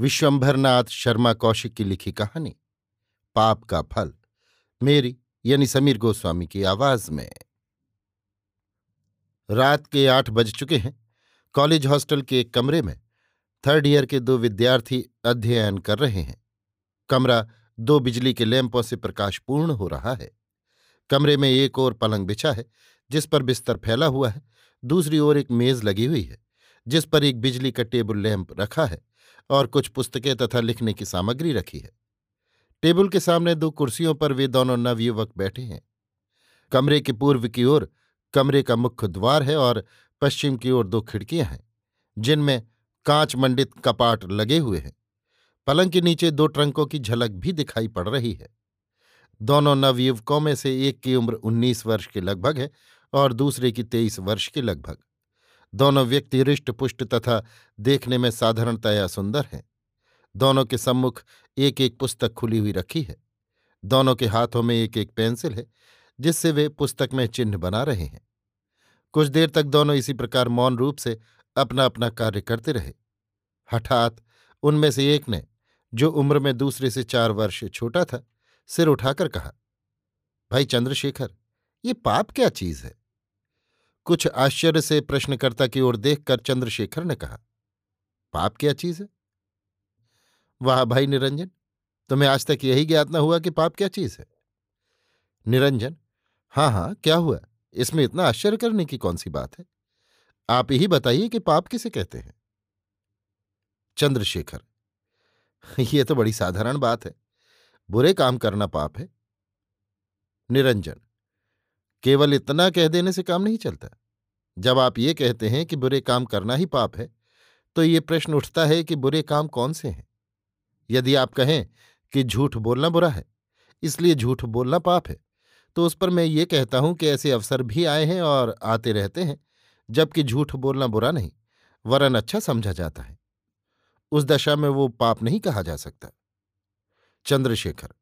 विश्वंभरनाथ शर्मा कौशिक की लिखी कहानी, पाप का फल, मेरी, यानी समीर गोस्वामी की आवाज़ में। रात के आठ बज चुके हैं। कॉलेज हॉस्टल के एक कमरे में थर्ड ईयर के दो विद्यार्थी अध्ययन कर रहे हैं। कमरा दो बिजली के लैंपों से प्रकाशपूर्ण हो रहा है। कमरे में एक और पलंग बिछा है, जिस पर बिस्तर फैला हुआ है। दूसरी ओर एक मेज लगी हुई है, जिस पर एक बिजली का टेबल लैंप रखा है। और कुछ पुस्तकें तथा लिखने की सामग्री रखी है। टेबल के सामने दो कुर्सियों पर वे दोनों नवयुवक बैठे हैं। कमरे के पूर्व की ओर कमरे का मुख्य द्वार है और पश्चिम की ओर दो खिड़कियाँ हैं, जिनमें कांच मंडित कपाट लगे हुए हैं। पलंग के नीचे दो ट्रंकों की झलक भी दिखाई पड़ रही है। दोनों नवयुवकों में से एक की उम्र उन्नीस वर्ष के लगभग है और दूसरे की तेईस वर्ष के लगभग। दोनों व्यक्ति रिष्ट पुष्ट तथा देखने में साधारणतया सुंदर हैं। दोनों के सम्मुख एक एक पुस्तक खुली हुई रखी है। दोनों के हाथों में एक एक पेंसिल है, जिससे वे पुस्तक में चिन्ह बना रहे हैं। कुछ देर तक दोनों इसी प्रकार मौन रूप से अपना अपना कार्य करते रहे। हठात उनमें से एक ने, जो उम्र में दूसरे से चार वर्ष छोटा था, सिर उठाकर कहा, भाई चंद्रशेखर, ये पाप क्या चीज़ है? कुछ आश्चर्य से प्रश्नकर्ता की ओर देखकर चंद्रशेखर ने कहा, पाप क्या चीज़ है? वाह भाई निरंजन, तुम्हें आज तक यही ज्ञात न हुआ कि पाप क्या चीज़ है? निरंजन हाँ हाँ क्या हुआ? इसमें इतना आश्चर्य करने की कौन सी बात है? आप ही बताइए कि पाप किसे कहते हैं? चंद्रशेखर यह तो बड़ी साधारण बात है। बुरे काम करना पाप है। निरंजन, केवल इतना कह देने से काम नहीं चलता। जब आप ये कहते हैं कि बुरे काम करना ही पाप है तो ये प्रश्न उठता है कि बुरे काम कौन से हैं? यदि आप कहें कि झूठ बोलना बुरा है, इसलिए झूठ बोलना पाप है तो उस पर मैं ये कहता हूँ कि ऐसे अवसर भी आए हैं और आते रहते हैं, जबकि झूठ बोलना बुरा नहीं, वरन अच्छा समझा जाता है। उस दशा में वो पाप नहीं कहा जा सकता। चंद्रशेखर,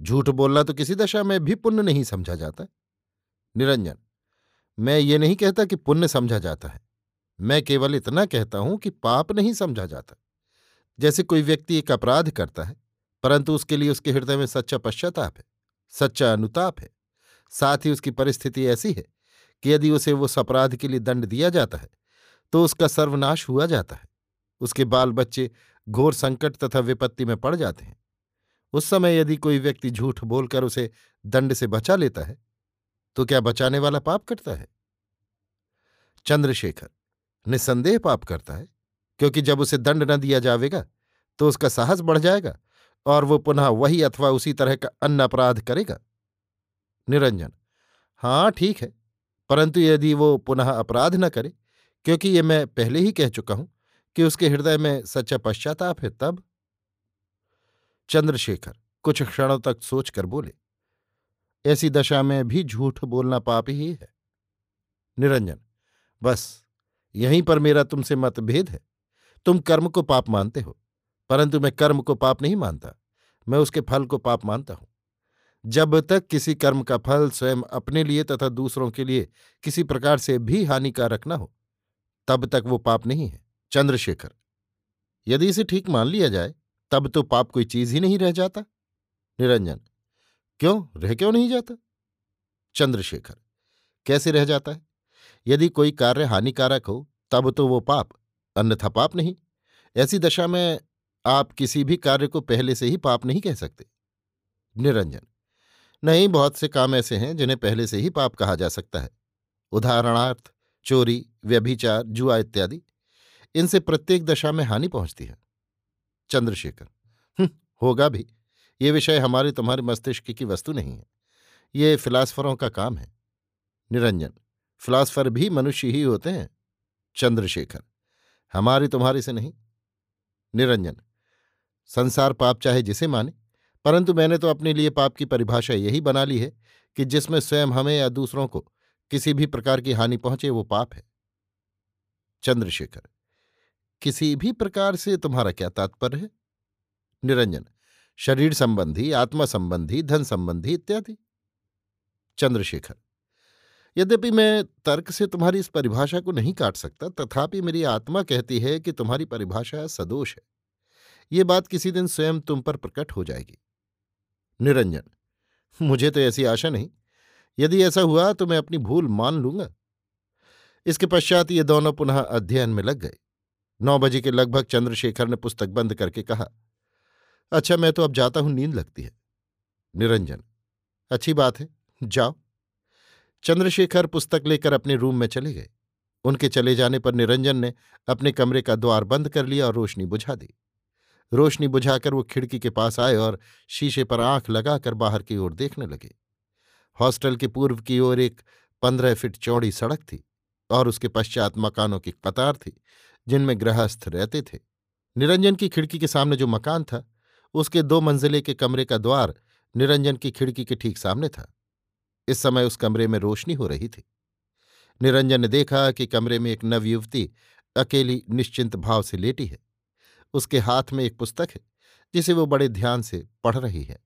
झूठ बोलना तो किसी दशा में भी पुण्य नहीं समझा जाता। निरंजन मैं ये नहीं कहता कि पुण्य समझा जाता है। मैं केवल इतना कहता हूँ कि पाप नहीं समझा जाता। जैसे कोई व्यक्ति एक अपराध करता है, परंतु उसके लिए उसके हृदय में सच्चा पश्चाताप है, सच्चा अनुताप है। साथ ही उसकी परिस्थिति ऐसी है कि यदि उसे उस अपराध के लिए दंड दिया जाता है तो उसका सर्वनाश हुआ जाता है। उसके बाल बच्चे घोर संकट तथा विपत्ति में पड़ जाते हैं। उस समय यदि कोई व्यक्ति झूठ बोलकर उसे दंड से बचा लेता है तो क्या बचाने वाला पाप करता है? चंद्रशेखर निसंदेह पाप करता है, क्योंकि जब उसे दंड न दिया जाएगा तो उसका साहस बढ़ जाएगा और वो पुनः वही अथवा उसी तरह का अन्य अपराध करेगा। निरंजन हाँ ठीक है, परंतु यदि वो पुनः अपराध न करे, क्योंकि ये मैं पहले ही कह चुका हूँ कि उसके हृदय में सच्चा पश्चाताप है, तब? चंद्रशेखर कुछ क्षणों तक सोचकर बोले ऐसी दशा में भी झूठ बोलना पाप ही है। निरंजन, बस, यहीं पर मेरा तुमसे मतभेद है। तुम कर्म को पाप मानते हो, परंतु मैं कर्म को पाप नहीं मानता। मैं उसके फल को पाप मानता हूँ। जब तक किसी कर्म का फल स्वयं अपने लिए तथा दूसरों के लिए किसी प्रकार से भी हानिकारक न हो, तब तक वो पाप नहीं है। चंद्रशेखर, यदि इसे ठीक मान लिया जाए, तब तो पाप कोई चीज़ ही नहीं रह जाता। निरंजन क्यों? रह क्यों नहीं जाता? चंद्रशेखर कैसे रह जाता है? यदि कोई कार्य हानिकारक हो तब तो वो पाप अन्यथा पाप नहीं। ऐसी दशा में आप किसी भी कार्य को पहले से ही पाप नहीं कह सकते। निरंजन नहीं बहुत से काम ऐसे हैं जिन्हें पहले से ही पाप कहा जा सकता है। उदाहरणार्थ चोरी व्यभिचार जुआ इत्यादि। इनसे प्रत्येक दशा में हानि पहुँचती है। चंद्रशेखर हम्म, होगा भी। ये विषय हमारे तुम्हारे मस्तिष्क की वस्तु नहीं है। ये फिलासफरों का काम है। निरंजन, फिलासफर भी मनुष्य ही होते हैं, चंद्रशेखर, हमारी तुम्हारे से नहीं। निरंजन, संसार पाप चाहे जिसे माने, परंतु मैंने तो अपने लिए पाप की परिभाषा यही बना ली है कि जिसमें स्वयं हमें या दूसरों को किसी भी प्रकार की हानि पहुँचे वो पाप है। चंद्रशेखर, किसी भी प्रकार से तुम्हारा क्या तात्पर्य है? निरंजन शरीर संबंधी, आत्मा संबंधी, धन संबंधी इत्यादि। चंद्रशेखर, यद्यपि मैं तर्क से तुम्हारी इस परिभाषा को नहीं काट सकता, तथापि मेरी आत्मा कहती है कि तुम्हारी परिभाषा सदोष है। ये बात किसी दिन स्वयं तुम पर प्रकट हो जाएगी। निरंजन, मुझे तो ऐसी आशा नहीं। यदि ऐसा हुआ तो मैं अपनी भूल मान लूँगा। इसके पश्चात ये दोनों पुनः अध्ययन में लग गए। नौ बजे के लगभग चंद्रशेखर ने पुस्तक बंद करके कहा अच्छा मैं तो अब जाता हूँ, नींद लगती है। निरंजन, अच्छी बात है, जाओ। चंद्रशेखर पुस्तक लेकर अपने रूम में चले गए। उनके चले जाने पर निरंजन ने अपने कमरे का द्वार बंद कर लिया और रोशनी बुझा दी। रोशनी बुझाकर वो खिड़की के पास आए और शीशे पर आँख लगाकर बाहर की ओर देखने लगे। हॉस्टल के पूर्व की ओर एक पंद्रह फीट चौड़ी सड़क थी और उसके पश्चात मकानों की कतार थी, जिनमें गृहस्थ रहते थे। निरंजन की खिड़की के सामने जो मकान था उसके दो मंजिले के कमरे का द्वार निरंजन की खिड़की के ठीक सामने था। इस समय उस कमरे में रोशनी हो रही थी। निरंजन ने देखा कि कमरे में एक नवयुवती अकेली निश्चिंत भाव से लेटी है। उसके हाथ में एक पुस्तक है, जिसे वो बड़े ध्यान से पढ़ रही है।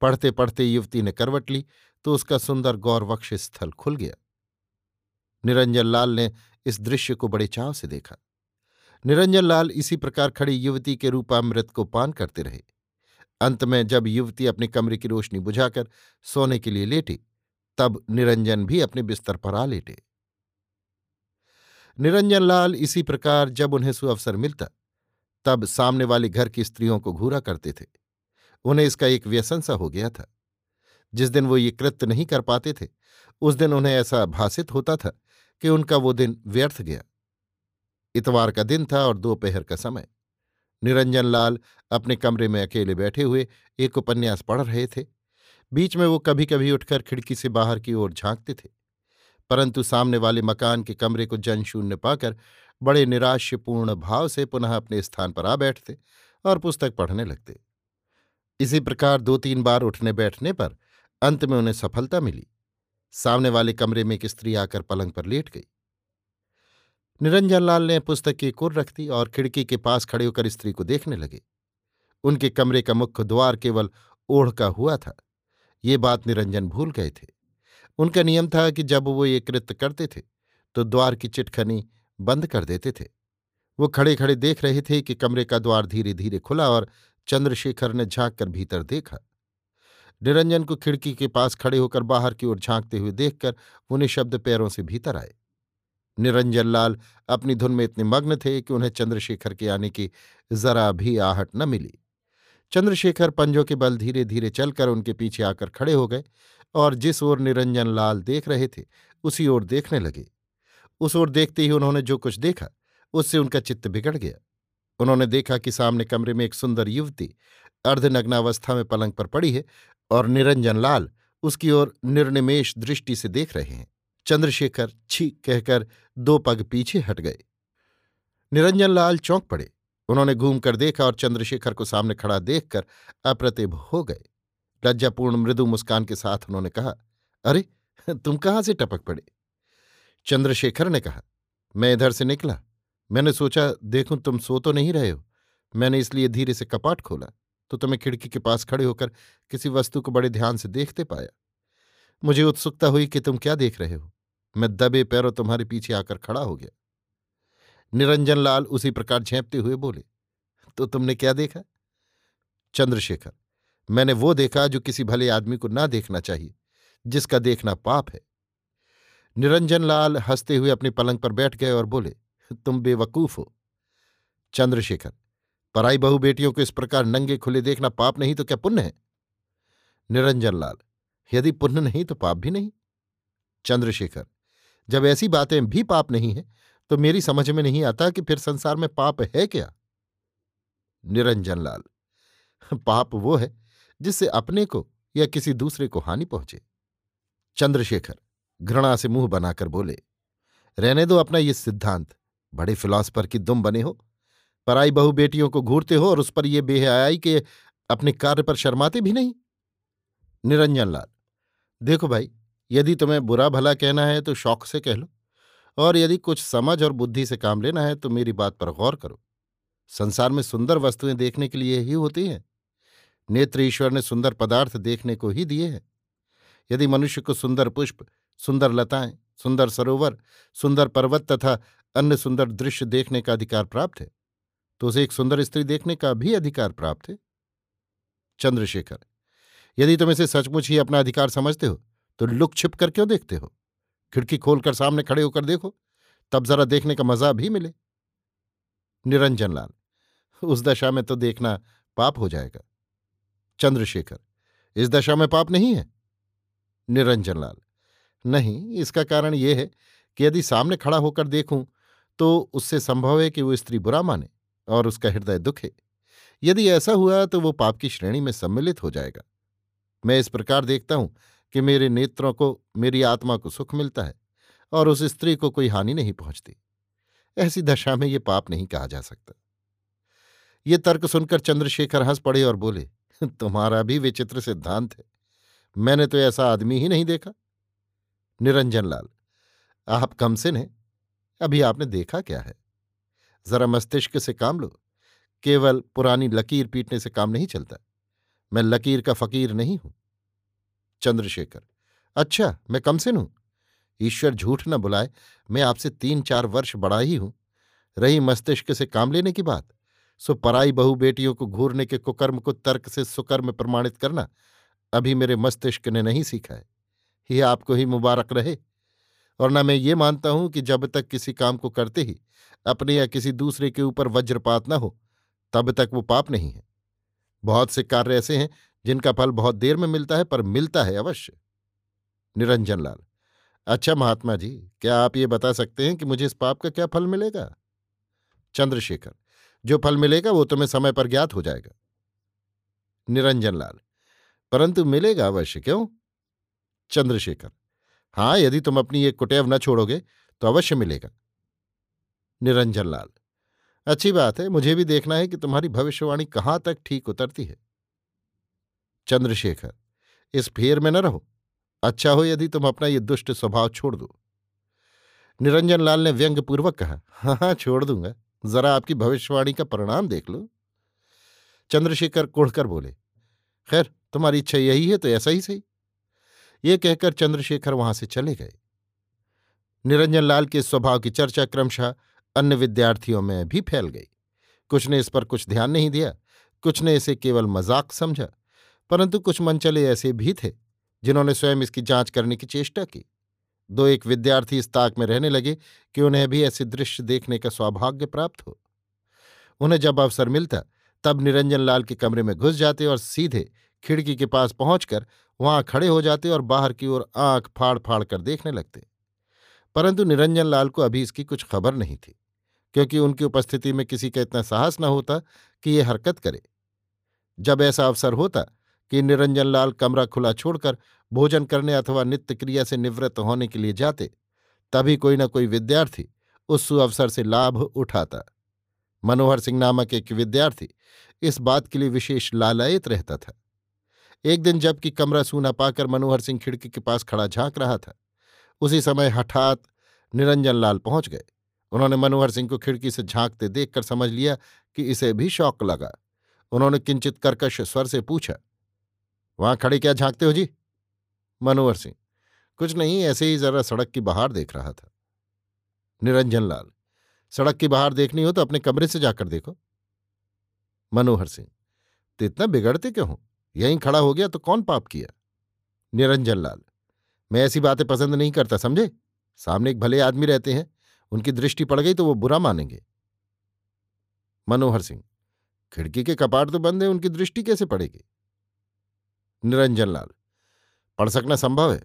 पढ़ते पढ़ते युवती ने करवट ली तो उसका सुंदर गौरवक्ष स्थल खुल गया। निरंजन लाल ने इस दृश्य को बड़े चाव से देखा। निरंजन लाल इसी प्रकार खड़ी युवती के रूपामृत को पान करते रहे। अंत में जब युवती अपने कमरे की रोशनी बुझाकर सोने के लिए लेटी, तब निरंजन भी अपने बिस्तर पर आ लेटे। निरंजन लाल इसी प्रकार जब उन्हें सुअवसर मिलता, तब सामने वाले घर की स्त्रियों को घूरा करते थे। उन्हें इसका एक व्यसन सा हो गया था। जिस दिन वो ये कृत्य नहीं कर पाते थे, उस दिन उन्हें ऐसा भाषित होता था कि उनका वो दिन व्यर्थ गया। इतवार का दिन था और दोपहर का समय। निरंजन लाल अपने कमरे में अकेले बैठे हुए एक उपन्यास पढ़ रहे थे। बीच में वो कभी कभी उठकर खिड़की से बाहर की ओर झांकते थे। परंतु सामने वाले मकान के कमरे को जनशून्य पाकर बड़े निराश्यपूर्ण भाव से पुनः अपने स्थान पर आ बैठते और पुस्तक पढ़ने लगते। इसी प्रकार दो तीन बार उठने बैठने पर अंत में उन्हें सफलता मिली। सामने वाले कमरे में एक स्त्री आकर पलंग पर लेट गई। निरंजन लाल ने पुस्तक की कुर रख दी और खिड़की के पास खड़े होकर स्त्री को देखने लगे। उनके कमरे का मुख्य द्वार केवल ओढ़ का हुआ था। ये बात निरंजन भूल गए थे। उनका नियम था कि जब वो ये कृत्य करते थे तो द्वार की चिटखनी बंद कर देते थे। वो खड़े खड़े देख रहे थे कि कमरे का द्वार धीरे धीरे खुला और चंद्रशेखर ने झाँक कर भीतर देखा। निरंजन को खिड़की के पास खड़े होकर बाहर की ओर झांकते हुए देखकर वो निशब्द पैरों से भीतर आए। निरंजन लाल अपनी धुन में इतने मग्न थे कि उन्हें चंद्रशेखर के आने की जरा भी आहट न मिली। चंद्रशेखर पंजों के बल धीरे धीरे चलकर उनके पीछे आकर खड़े हो गए और जिस ओर निरंजन लाल देख रहे थे, उसी ओर देखने लगे। उस ओर देखते ही उन्होंने जो कुछ देखा, उससे उनका चित्त बिगड़ गया। उन्होंने देखा कि सामने कमरे में एक सुंदर युवती अर्धनग्नावस्था में पलंग पर पड़ी है और निरंजन लाल उसकी ओर निर्निमेश दृष्टि से देख रहे हैं। चंद्रशेखर छी कहकर दो पग पीछे हट गए। निरंजन लाल चौंक पड़े। उन्होंने घूमकर देखा और चंद्रशेखर को सामने खड़ा देखकर अप्रतिभ हो गए। लज्जापूर्ण मृदु मुस्कान के साथ उन्होंने कहा, अरे, तुम कहाँ से टपक पड़े? चंद्रशेखर ने कहा, मैं इधर से निकला। मैंने सोचा, देखूँ तुम सो तो नहीं रहे हो। मैंने इसलिए धीरे से कपाट खोला तो तुम्हें खिड़की के पास खड़े होकर किसी वस्तु को बड़े ध्यान से देखते पाया। मुझे उत्सुकता हुई कि तुम क्या देख रहे हो? मैं दबे पैरों तुम्हारे पीछे आकर खड़ा हो गया। निरंजन लाल उसी प्रकार झेंपते हुए बोले तो तुमने क्या देखा? चंद्रशेखर, मैंने वो देखा जो किसी भले आदमी को ना देखना चाहिए, जिसका देखना पाप है। निरंजन लाल हँसते हुए अपने पलंग पर बैठ गए और बोले, तुम बेवकूफ़ हो। चंद्रशेखर, पराई बहु बेटियों को इस प्रकार नंगे खुले देखना पाप नहीं तो क्या पुण्य है? निरंजन लाल यदि पुण्य नहीं तो पाप भी नहीं। चंद्रशेखर, जब ऐसी बातें भी पाप नहीं है तो मेरी समझ में नहीं आता कि फिर संसार में पाप है क्या? निरंजन लाल पाप वो है, जिससे अपने को या किसी दूसरे को हानि पहुँचे। चंद्रशेखर, घृणा से मुँह बनाकर बोले, रहने दो अपना ये सिद्धांत, बड़े फिलॉसफर की दुम बने हो। पराई बहु बेटियों को घूरते हो और उस पर यह बेहयाई के अपने कार्य पर शर्माते भी नहीं। निरंजन लाल देखो भाई, यदि तुम्हें बुरा भला कहना है तो शौक से कह लो। और यदि कुछ समझ और बुद्धि से काम लेना है तो मेरी बात पर गौर करो। संसार में सुंदर वस्तुएँ देखने के लिए ही होती हैं। नेत्र ईश्वर ने सुंदर पदार्थ देखने को ही दिए हैं। यदि मनुष्य को सुंदर पुष्प, सुंदर लताएँ, सुंदर सरोवर, सुंदर पर्वत तथा अन्य सुंदर दृश्य देखने का अधिकार प्राप्त है तो उसे एक सुंदर स्त्री देखने का भी अधिकार प्राप्त है। चंद्रशेखर यदि तुम इसे सचमुच ही अपना अधिकार समझते हो तो लुक छिप कर क्यों देखते हो? खिड़की खोलकर सामने खड़े होकर देखो, तब जरा देखने का मज़ा भी मिले। निरंजन लाल, उस दशा में तो देखना पाप हो जाएगा। चंद्रशेखर, इस दशा में पाप नहीं है? निरंजन लाल, नहीं, इसका कारण यह है कि यदि सामने खड़ा होकर देखूँ तो उससे संभव है कि वो स्त्री बुरा माने और उसका हृदय दुखे। यदि ऐसा हुआ तो वो पाप की श्रेणी में सम्मिलित हो जाएगा। मैं इस प्रकार देखता हूँ कि मेरे नेत्रों को, मेरी आत्मा को सुख मिलता है और उस स्त्री को कोई हानि नहीं पहुँचती। ऐसी दशा में ये पाप नहीं कहा जा सकता। ये तर्क सुनकर चंद्रशेखर हंस पड़े और बोले, तुम्हारा भी विचित्र सिद्धांत है। मैंने तो ऐसा आदमी ही नहीं देखा। निरंजन लाल, आप कम से हैं। अभी आपने देखा क्या है? जरा मस्तिष्क से काम लो। केवल पुरानी लकीर पीटने से काम नहीं चलता। मैं लकीर का फकीर नहीं हूँ। चंद्रशेखर अच्छा मैं कम से हूँ ईश्वर झूठ न बुलाए, मैं आपसे तीन चार वर्ष बड़ा ही हूँ। रही मस्तिष्क से काम लेने की बात, सो पराई बहु बेटियों को घूरने के कुकर्म को तर्क से सुकर्म प्रमाणित करना, अभी मेरे मस्तिष्क ने नहीं सीखा है। यह आपको ही मुबारक रहे। और न मैं ये मानता हूँ कि जब तक किसी काम को करते ही अपने या किसी दूसरे के ऊपर वज्रपात न हो, तब तक वो पाप नहीं है। बहुत से कार्य ऐसे हैं, जिनका फल बहुत देर में मिलता है, पर मिलता है अवश्य। निरंजन लाल अच्छा महात्मा जी, क्या आप ये बता सकते हैं कि मुझे इस पाप का क्या फल मिलेगा? चंद्रशेखर, जो फल मिलेगा, वो तुम्हें समय पर ज्ञात हो जाएगा। निरंजन लाल, परंतु मिलेगा अवश्य, क्यों? चंद्रशेखर हाँ यदि तुम अपनी ये कुटेव न छोड़ोगे तो अवश्य मिलेगा। निरंजन लाल अच्छी बात है, मुझे भी देखना है कि तुम्हारी भविष्यवाणी कहाँ तक ठीक उतरती है। चंद्रशेखर, इस फेर में न रहो। अच्छा हो यदि तुम अपना ये दुष्ट स्वभाव छोड़ दो। निरंजन लाल ने व्यंग्यपूर्वक कहा हाँ हाँ छोड़ दूँगा। जरा आपकी भविष्यवाणी का परिणाम देख लो। चंद्रशेखर कुढ़कर बोले, खैर, तुम्हारी इच्छा यही है तो ऐसा ही सही। ये कहकर चंद्रशेखर वहाँ से चले गए। निरंजन लाल के स्वभाव की चर्चा क्रमशः अन्य विद्यार्थियों में भी फैल गई। कुछ ने इस पर कुछ ध्यान नहीं दिया, कुछ ने इसे केवल मज़ाक समझा, परंतु कुछ मनचले ऐसे भी थे, जिन्होंने स्वयं इसकी जाँच करने की चेष्टा की। दो एक विद्यार्थी इस ताक में रहने लगे कि उन्हें भी ऐसे दृश्य देखने का सौभाग्य प्राप्त हो। उन्हें जब अवसर मिलता, तब निरंजन लाल के कमरे में घुस जाते और सीधे खिड़की के पास पहुंचकर वहाँ खड़े हो जाते और बाहर की ओर आँख फाड़ फाड़ कर देखने लगते। परंतु निरंजन लाल को अभी इसकी कुछ खबर नहीं थी, क्योंकि उनकी उपस्थिति में किसी का इतना साहस न होता कि ये हरकत करे। जब ऐसा अवसर होता कि निरंजन लाल कमरा खुला छोड़कर भोजन करने अथवा नित्य क्रिया से निवृत्त होने के लिए जाते, तभी कोई न कोई विद्यार्थी उस सुअवसर से लाभ उठाता। मनोहर सिंह नामक एक विद्यार्थी इस बात के लिए विशेष लालायित रहता था। एक दिन जबकि कमरा सूना पाकर मनोहर सिंह खिड़की के पास खड़ा झाँक रहा था। उसी समय हठात निरंजन लाल पहुँच गए। उन्होंने मनोहर सिंह को खिड़की से झांकते देखकर समझ लिया कि इसे भी शौक लगा। उन्होंने किंचित कर्कश स्वर से पूछा, वहाँ खड़े क्या झांकते हो जी? मनोहर सिंह, कुछ नहीं, ऐसे ही जरा सड़क की बाहर देख रहा था। निरंजन लाल, सड़क की बाहर देखनी हो तो अपने कमरे से जाकर देखो। मनोहर सिंह तो इतना बिगड़ते क्यों यहीं खड़ा हो गया तो कौन पाप किया? निरंजन लाल मैं ऐसी बातें पसंद नहीं करता, समझे? सामने एक भले आदमी रहते हैं, उनकी दृष्टि पड़ गई तो वो बुरा मानेंगे। मनोहर सिंह, खिड़की के कपाट तो बंद है, उनकी दृष्टि कैसे पड़ेगी? निरंजन लाल, पढ़ सकना संभव है।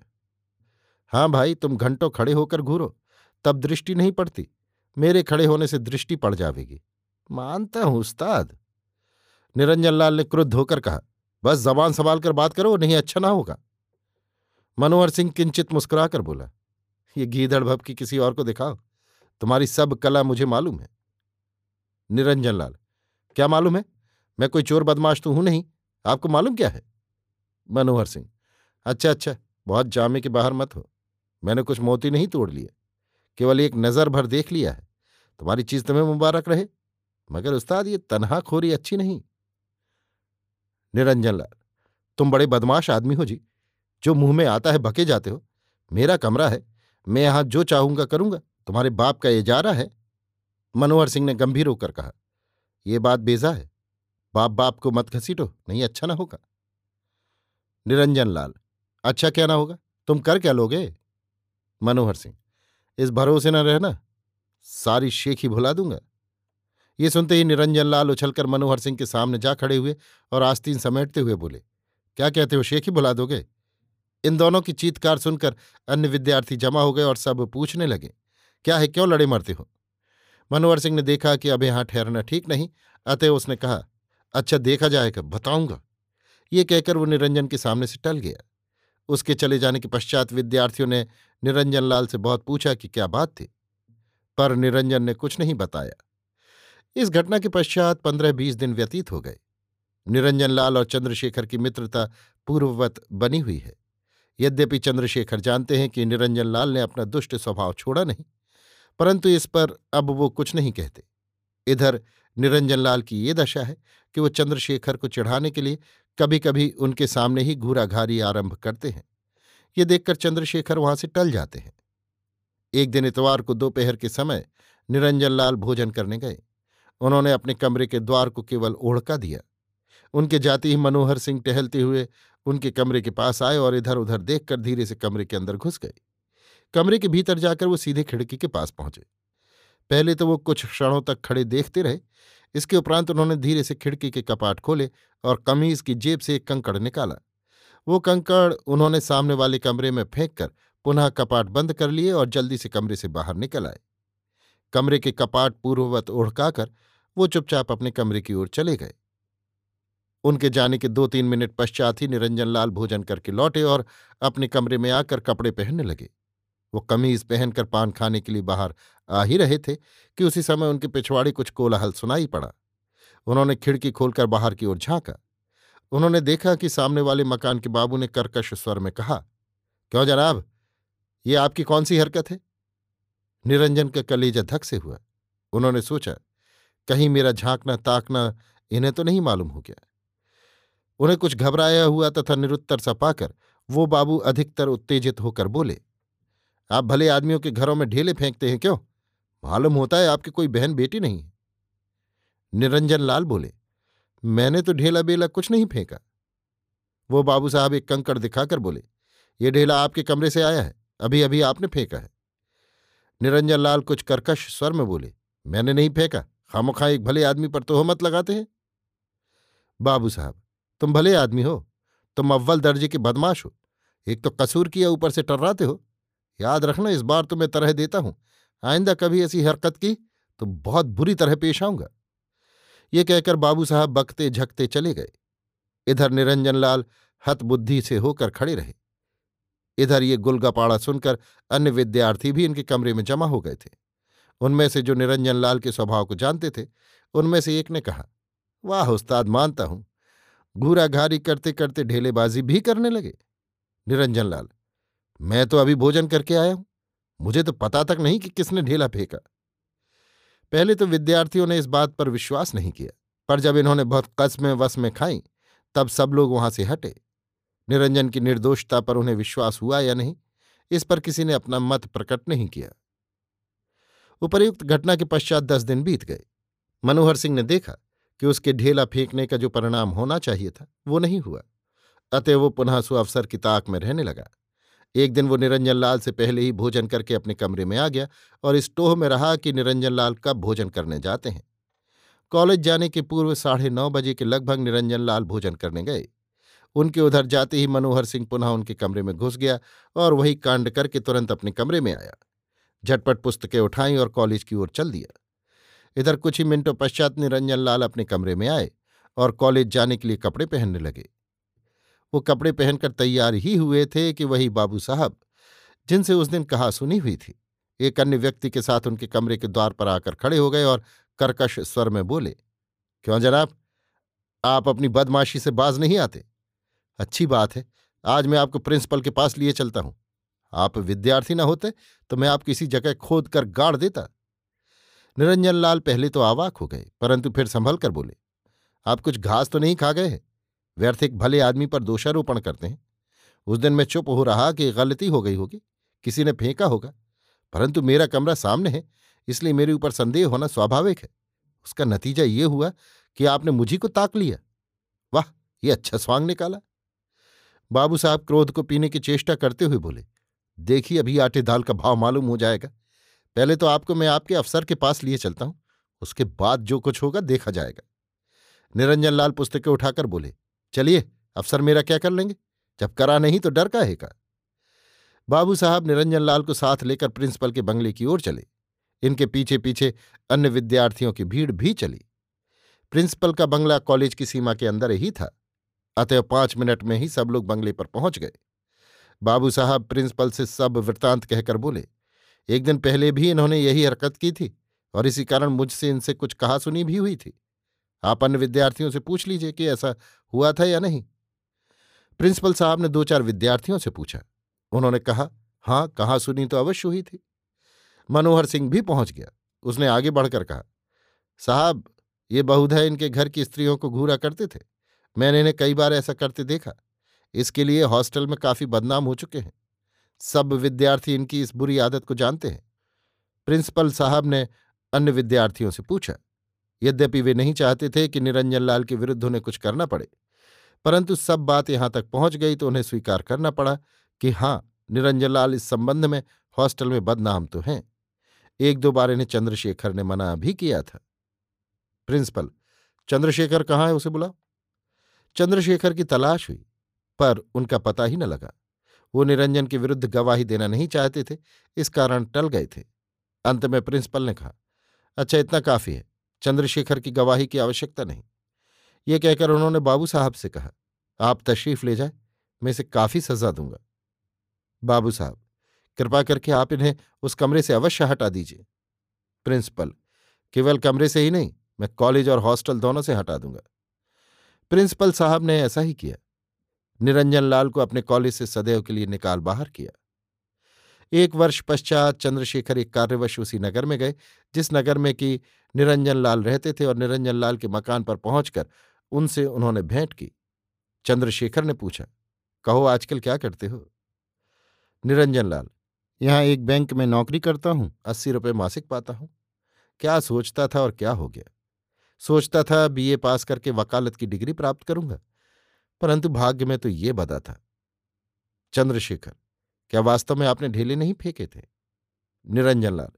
हाँ भाई, तुम घंटों खड़े होकर घूरो, तब दृष्टि नहीं पड़ती, मेरे खड़े होने से दृष्टि पड़ जाएगी मानता हूँ, उस्ताद। निरंजन लाल ने क्रुद्ध होकर कहा, बस जबान संभाल कर बात करो, नहीं अच्छा ना होगा। मनोहर सिंह किंचित मुस्कुराकर बोला, ये गीधड़ भब की किसी और को दिखाओ। तुम्हारी सब कला मुझे मालूम है। निरंजन लाल, क्या मालूम है? मैं कोई चोर बदमाश तो हूँ नहीं। आपको मालूम क्या है? मनोहर सिंह अच्छा अच्छा बहुत जामे के बाहर मत हो। मैंने कुछ मोती नहीं तोड़ लिए। केवल एक नज़र भर देख लिया है। तुम्हारी चीज़ तुम्हें मुबारक रहे। मगर उस्ताद, ये तनहा खोरी अच्छी नहीं। निरंजन लाल, तुम बड़े बदमाश आदमी हो जी। जो मुँह में आता है भके जाते हो। मेरा कमरा है। मैं यहाँ जो चाहूँगा करूँगा। तुम्हारे बाप का इजारा है। मनोहर सिंह ने गंभीर होकर कहा यह बात बेजा है। बाप बाप को मत घसीटो, नहीं अच्छा ना होगा। निरंजन लाल अच्छा क्या ना होगा? तुम कर क्या लोगे? मनोहर सिंह, इस भरोसे न रहना। सारी शेख ही भुला दूँगा। ये सुनते ही निरंजन लाल उछलकर मनोहर सिंह के सामने जा खड़े हुए और आस्तीन समेटते हुए बोले, क्या कहते हो, शेख भुला दोगे? इन दोनों की चीतकार सुनकर अन्य विद्यार्थी जमा हो गए और सब पूछने लगे, क्या है, क्यों लड़े मरते हो? मनोहर सिंह ने देखा कि अब यहाँ ठहरना ठीक नहीं, अतः उसने कहा अच्छा देखा जाएगा बताऊँगा। ये कहकर वो निरंजन के सामने से टल गया। उसके चले जाने के पश्चात विद्यार्थियों ने निरंजन लाल से बहुत पूछा कि क्या बात थी? पर निरंजन ने कुछ नहीं बताया। इस घटना के पश्चात पंद्रह बीस दिन व्यतीत हो गए। निरंजन लाल और चंद्रशेखर की मित्रता पूर्ववत बनी हुई है। यद्यपि चंद्रशेखर जानते हैं कि निरंजन लाल ने अपना दुष्ट स्वभाव छोड़ा नहीं, परंतु इस पर अब वो कुछ नहीं कहते। इधर, निरंजन लाल की ये दशा है कि वो चंद्रशेखर को चढ़ाने के लिए कभी कभी उनके सामने ही घूराघारी आरंभ करते हैं। ये देखकर चंद्रशेखर वहाँ से टल जाते हैं। एक दिन इतवार को दोपहर के समय निरंजन लाल भोजन करने गए। उन्होंने अपने कमरे के द्वार को केवल ओढ़का दिया। उनके जाति ही मनोहर सिंह टहलते हुए उनके कमरे के पास आए और इधर उधर देखकर धीरे से कमरे के अंदर घुस गए। कमरे के भीतर जाकर वो सीधे खिड़की के पास पहुँचे। पहले तो वो कुछ क्षणों तक खड़े देखते रहे। इसके उपरांत उन्होंने धीरे से खिड़की के कपाट खोले और कमीज की जेब से एक कंकड़ निकाला। वो कंकड़ उन्होंने सामने वाले कमरे में फेंक कर पुनः कपाट बंद कर लिए और जल्दी से कमरे से बाहर निकल आए। कमरे के कपाट पूर्ववत ओढ़काकर वो चुपचाप अपने कमरे की ओर चले गए। उनके जाने के दो तीन मिनट पश्चात ही निरंजन लाल भोजन करके लौटे और अपने कमरे में आकर कपड़े पहनने लगे। वो कमीज पहनकर पान खाने के लिए बाहर आ ही रहे थे कि उसी समय उनके पिछवाड़े कुछ कोलाहल सुनाई पड़ा। उन्होंने खिड़की खोलकर बाहर की ओर झांका। उन्होंने देखा कि सामने वाले मकान के बाबू ने कर्कश स्वर में कहा, क्यों जनाब? ये आपकी कौन सी हरकत है? निरंजन का कलेजा धक से हुआ। उन्होंने सोचा, कहीं मेरा झांकना ताकना इन्हें तो नहीं मालूम हो गया। उन्हें कुछ घबराया हुआ तथा निरुत्तर सा पाकर वो बाबू अधिकतर उत्तेजित होकर बोले, आप भले आदमियों के घरों में ढेले फेंकते हैं क्यों? मालूम होता है आपकी कोई बहन बेटी नहीं है। निरंजन लाल बोले, मैंने तो ढेला बेला कुछ नहीं फेंका। वो बाबू साहब एक कंकड़ दिखाकर बोले, ये ढेला आपके कमरे से आया है अभी अभी आपने फेंका है। निरंजन लाल कुछ कर्कश स्वर में बोले, मैंने नहीं फेंका खामोखा एक भले आदमी पर तोहमत लगाते हैं। बाबू साहब तुम भले आदमी हो, तुम अव्वल दर्जे के बदमाश हो। एक तो कसूर किया ऊपर से टर्राते हो। याद रखना, इस बार तुम्हें तरह देता हूँ। आइंदा कभी ऐसी हरकत की तो बहुत बुरी तरह पेश आऊँगा। ये कहकर बाबू साहब बकते झकते चले गए। इधर निरंजन लाल हतबुद्धि से होकर खड़े रहे। इधर ये गुलगपाड़ा सुनकर अन्य विद्यार्थी भी इनके कमरे में जमा हो गए थे। उनमें से जो निरंजन लाल के स्वभाव को जानते थे, उनमें से एक ने कहा, वाह उस्ताद, मानता हूँ। घूराघारी करते करते ढेलेबाजी भी करने लगे। निरंजन लाल, मैं तो अभी भोजन करके आया हूँ। मुझे तो पता तक नहीं कि किसने ढेला फेंका। पहले तो विद्यार्थियों ने इस बात पर विश्वास नहीं किया, पर जब इन्होंने बहुत कस्में वस में खाई, तब सब लोग वहाँ से हटे। निरंजन की निर्दोषता पर उन्हें विश्वास हुआ या नहीं, इस पर किसी ने अपना मत प्रकट नहीं किया। उपर्युक्त घटना के पश्चात दस दिन बीत गए। मनोहर सिंह ने देखा कि उसके ढेला फेंकने का जो परिणाम होना चाहिए था, वो नहीं हुआ। अतः वो पुनः सुअवसर की ताक में रहने लगा। एक दिन वो निरंजन लाल से पहले ही भोजन करके अपने कमरे में आ गया और इस टोह में रहा कि निरंजन लाल कब भोजन करने जाते हैं। कॉलेज जाने के पूर्व साढ़े नौ बजे के लगभग निरंजन लाल भोजन करने गए। उनके उधर जाते ही मनोहर सिंह पुनः उनके कमरे में घुस गया और वही कांड करके तुरंत अपने कमरे में आया। झटपट पुस्तकें उठाई और कॉलेज की ओर चल दिया। इधर कुछ ही मिनटों पश्चात निरंजन लाल अपने कमरे में आए और कॉलेज जाने के लिए कपड़े पहनने लगे। वो कपड़े पहनकर तैयार ही हुए थे कि वही बाबू साहब, जिनसे उस दिन कहा सुनी हुई थी। एक अन्य व्यक्ति के साथ उनके कमरे के द्वार पर आकर खड़े हो गए और कर्कश स्वर में बोले, क्यों जनाब? आप अपनी बदमाशी से बाज नहीं आते। अच्छी बात है, आज मैं आपको प्रिंसिपल के पास लिए चलता हूँ। आप विद्यार्थी ना होते तो मैं आपको इसी जगह खोद कर गाड़ देता। निरंजन लाल पहले तो आवाक हो गए, परंतु फिर संभल कर बोले, आप कुछ घास तो नहीं खा गए हैं? व्यर्थ एक भले आदमी पर दोषारोपण करते हैं। उस दिन मैं चुप हो रहा कि गलती हो गई होगी, किसी ने फेंका होगा, परंतु मेरा कमरा सामने है, इसलिए मेरे ऊपर संदेह होना स्वाभाविक है। उसका नतीजा ये हुआ कि आपने मुझी को ताक लिया। वाह, ये अच्छा स्वांग निकाला। बाबू साहब क्रोध को पीने की चेष्टा करते हुए बोले, देखिए, अभी आटे दाल का भाव मालूम हो जाएगा। पहले तो आपको मैं आपके अफसर के पास लिए चलता हूँ। उसके बाद जो कुछ होगा देखा जाएगा। निरंजन लाल पुस्तकें उठाकर बोले, चलिए, अफसर मेरा क्या कर लेंगे? जब करा नहीं तो डर का है बाबू साहब निरंजन लाल को साथ लेकर प्रिंसिपल के बंगले की ओर चले। इनके पीछे पीछे अन्य विद्यार्थियों की भीड़ भी चली। प्रिंसिपल का बंगला कॉलेज की सीमा के अंदर ही था। अतः पाँच मिनट में ही सब लोग बंगले पर पहुँच गए। बाबू साहब प्रिंसिपल से सब वृतांत कहकर बोले एक दिन पहले भी इन्होंने यही हरकत की थी और इसी कारण मुझसे इनसे कुछ कहा सुनी भी हुई थी। आप अन्य विद्यार्थियों से पूछ लीजिए कि ऐसा हुआ था या नहीं। प्रिंसिपल साहब ने दो चार विद्यार्थियों से पूछा। उन्होंने कहा हाँ कहाँ सुनी तो अवश्य हुई थी। मनोहर सिंह भी पहुँच गया। उसने आगे बढ़कर कहा, साहब, ये बहुधा इनके घर की स्त्रियों को घूरा करते थे। मैंने इन्हें कई बार ऐसा करते देखा। इसके लिए हॉस्टल में काफ़ी बदनाम हो चुके हैं। सब विद्यार्थी इनकी इस बुरी आदत को जानते हैं। प्रिंसिपल साहब ने अन्य विद्यार्थियों से पूछा। यद्यपि वे नहीं चाहते थे कि निरंजन लाल के विरुद्ध उन्हें कुछ करना पड़े, परंतु सब बात यहाँ तक पहुँच गई तो उन्हें स्वीकार करना पड़ा कि हाँ निरंजन लाल इस संबंध में हॉस्टल में बदनाम तो हैं। एक दो बार इन्हें चंद्रशेखर ने मना भी किया था। प्रिंसिपल, चंद्रशेखर कहाँ है उसे बुलाओ? चंद्रशेखर की तलाश हुई, पर उनका पता ही न लगा। वो निरंजन के विरुद्ध गवाही देना नहीं चाहते थे, इस कारण टल गए थे। अंत में प्रिंसिपल ने कहा अच्छा इतना काफ़ी है, चंद्रशेखर की गवाही की आवश्यकता नहीं। ये कहकर उन्होंने बाबू साहब से कहा, आप तशरीफ़ ले जाए, मैं इसे काफ़ी सजा दूँगा। बाबू साहब, कृपा करके आप इन्हें उस कमरे से अवश्य हटा दीजिए। प्रिंसिपल, केवल कमरे से ही नहीं, मैं कॉलेज और हॉस्टल दोनों से हटा दूँगा। प्रिंसिपल साहब ने ऐसा ही किया। निरंजन लाल को अपने कॉलेज से सदैव के लिए निकाल बाहर किया। एक वर्ष पश्चात चंद्रशेखर एक कार्यवश उसी नगर में गए, जिस नगर में कि निरंजन लाल रहते थे और निरंजन लाल के मकान पर पहुंचकर उनसे उन्होंने भेंट की। चंद्रशेखर ने पूछा, कहो, आजकल क्या करते हो? निरंजन लाल, यहाँ एक बैंक में नौकरी करता हूँ, अस्सी रुपये मासिक पाता हूँ। क्या सोचता था और क्या हो गया? सोचता था बीए पास करके वकालत की डिग्री प्राप्त करूँगा। परंतु भाग्य में तो ये बदा था। चंद्रशेखर, क्या वास्तव में आपने ढेले नहीं फेंके थे? निरंजन लाल,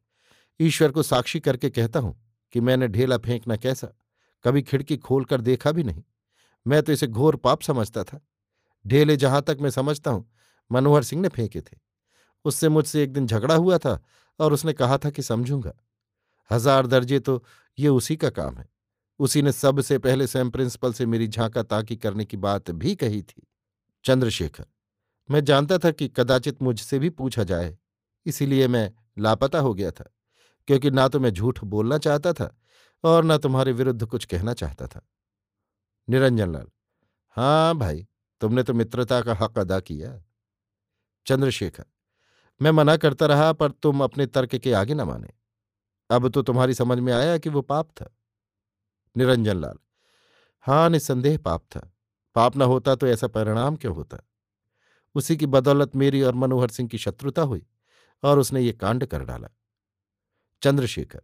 ईश्वर को साक्षी करके कहता हूँ कि मैंने ढेला फेंकना कैसा? कभी खिड़की खोलकर देखा भी नहीं। मैं तो इसे घोर पाप समझता था। ढेले जहाँ तक मैं समझता हूँ, मनोहर सिंह ने फेंके थे। उससे मुझसे एक दिन झगड़ा हुआ था और उसने कहा था कि समझूँगा। हज़ार दर्जे तो ये उसी का काम है। उसी ने सबसे पहले सैम प्रिंसिपल से मेरी झांका ताकी करने की बात भी कही थी। चंद्रशेखर, मैं जानता था कि कदाचित मुझसे भी पूछा जाए, इसीलिए मैं लापता हो गया था, क्योंकि ना तो मैं झूठ बोलना चाहता था और न तुम्हारे विरुद्ध कुछ कहना चाहता था। निरंजन लाल हाँ भाई, तुमने तो मित्रता का हक अदा किया। चंद्रशेखर, मैं मना करता रहा पर तुम अपने तर्क के आगे न माने। अब तो तुम्हारी समझ में आया कि वो पाप था। निरंजन लाल। हाँ निसंदेह पाप था। पाप न होता तो ऐसा परिणाम क्यों होता? उसी की बदौलत मेरी और मनोहर सिंह की शत्रुता हुई और उसने ये कांड कर डाला। चंद्रशेखर,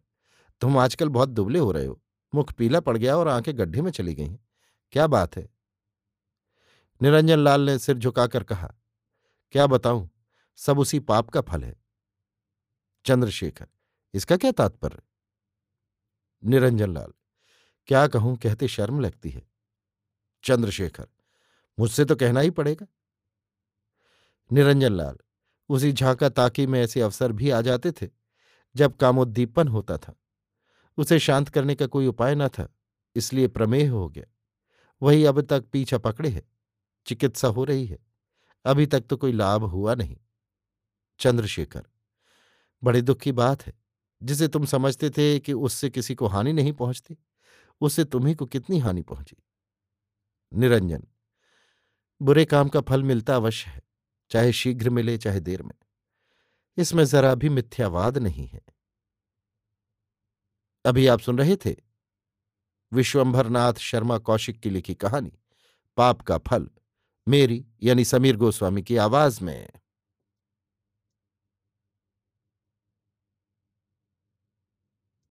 तुम आजकल बहुत दुबले हो रहे हो। मुख पीला पड़ गया और आँखें गड्ढे में चली गई। क्या बात है? निरंजन लाल ने सिर झुकाकर कहा, क्या बताऊँ? सब उसी पाप का फल है। चंद्रशेखर, इसका क्या तात्पर्य? निरंजन लाल क्या कहूँ कहते शर्म लगती है। चंद्रशेखर, मुझसे तो कहना ही पड़ेगा। निरंजन लाल, उसी झांका ताकी में ऐसे अवसर भी आ जाते थे, जब कामोद्दीपन होता था। उसे शांत करने का कोई उपाय न था, इसलिए प्रमेह हो गया। वही अब तक पीछा पकड़े है, चिकित्सा हो रही है, अभी तक तो कोई लाभ हुआ नहीं। चंद्रशेखर, बड़े दुख की बात है, जिसे तुम समझते थे कि उससे किसी को हानि नहीं पहुँचती। उससे तुम्ही को कितनी हानि पहुँची? निरंजन, बुरे काम का फल मिलता अवश्य है, चाहे शीघ्र मिले, चाहे देर में। इसमें जरा भी मिथ्यावाद नहीं है। अभी आप सुन रहे थे विश्वंभरनाथ शर्मा कौशिक की लिखी कहानी, पाप का फल, मेरी यानी समीर गोस्वामी की आवाज़ में।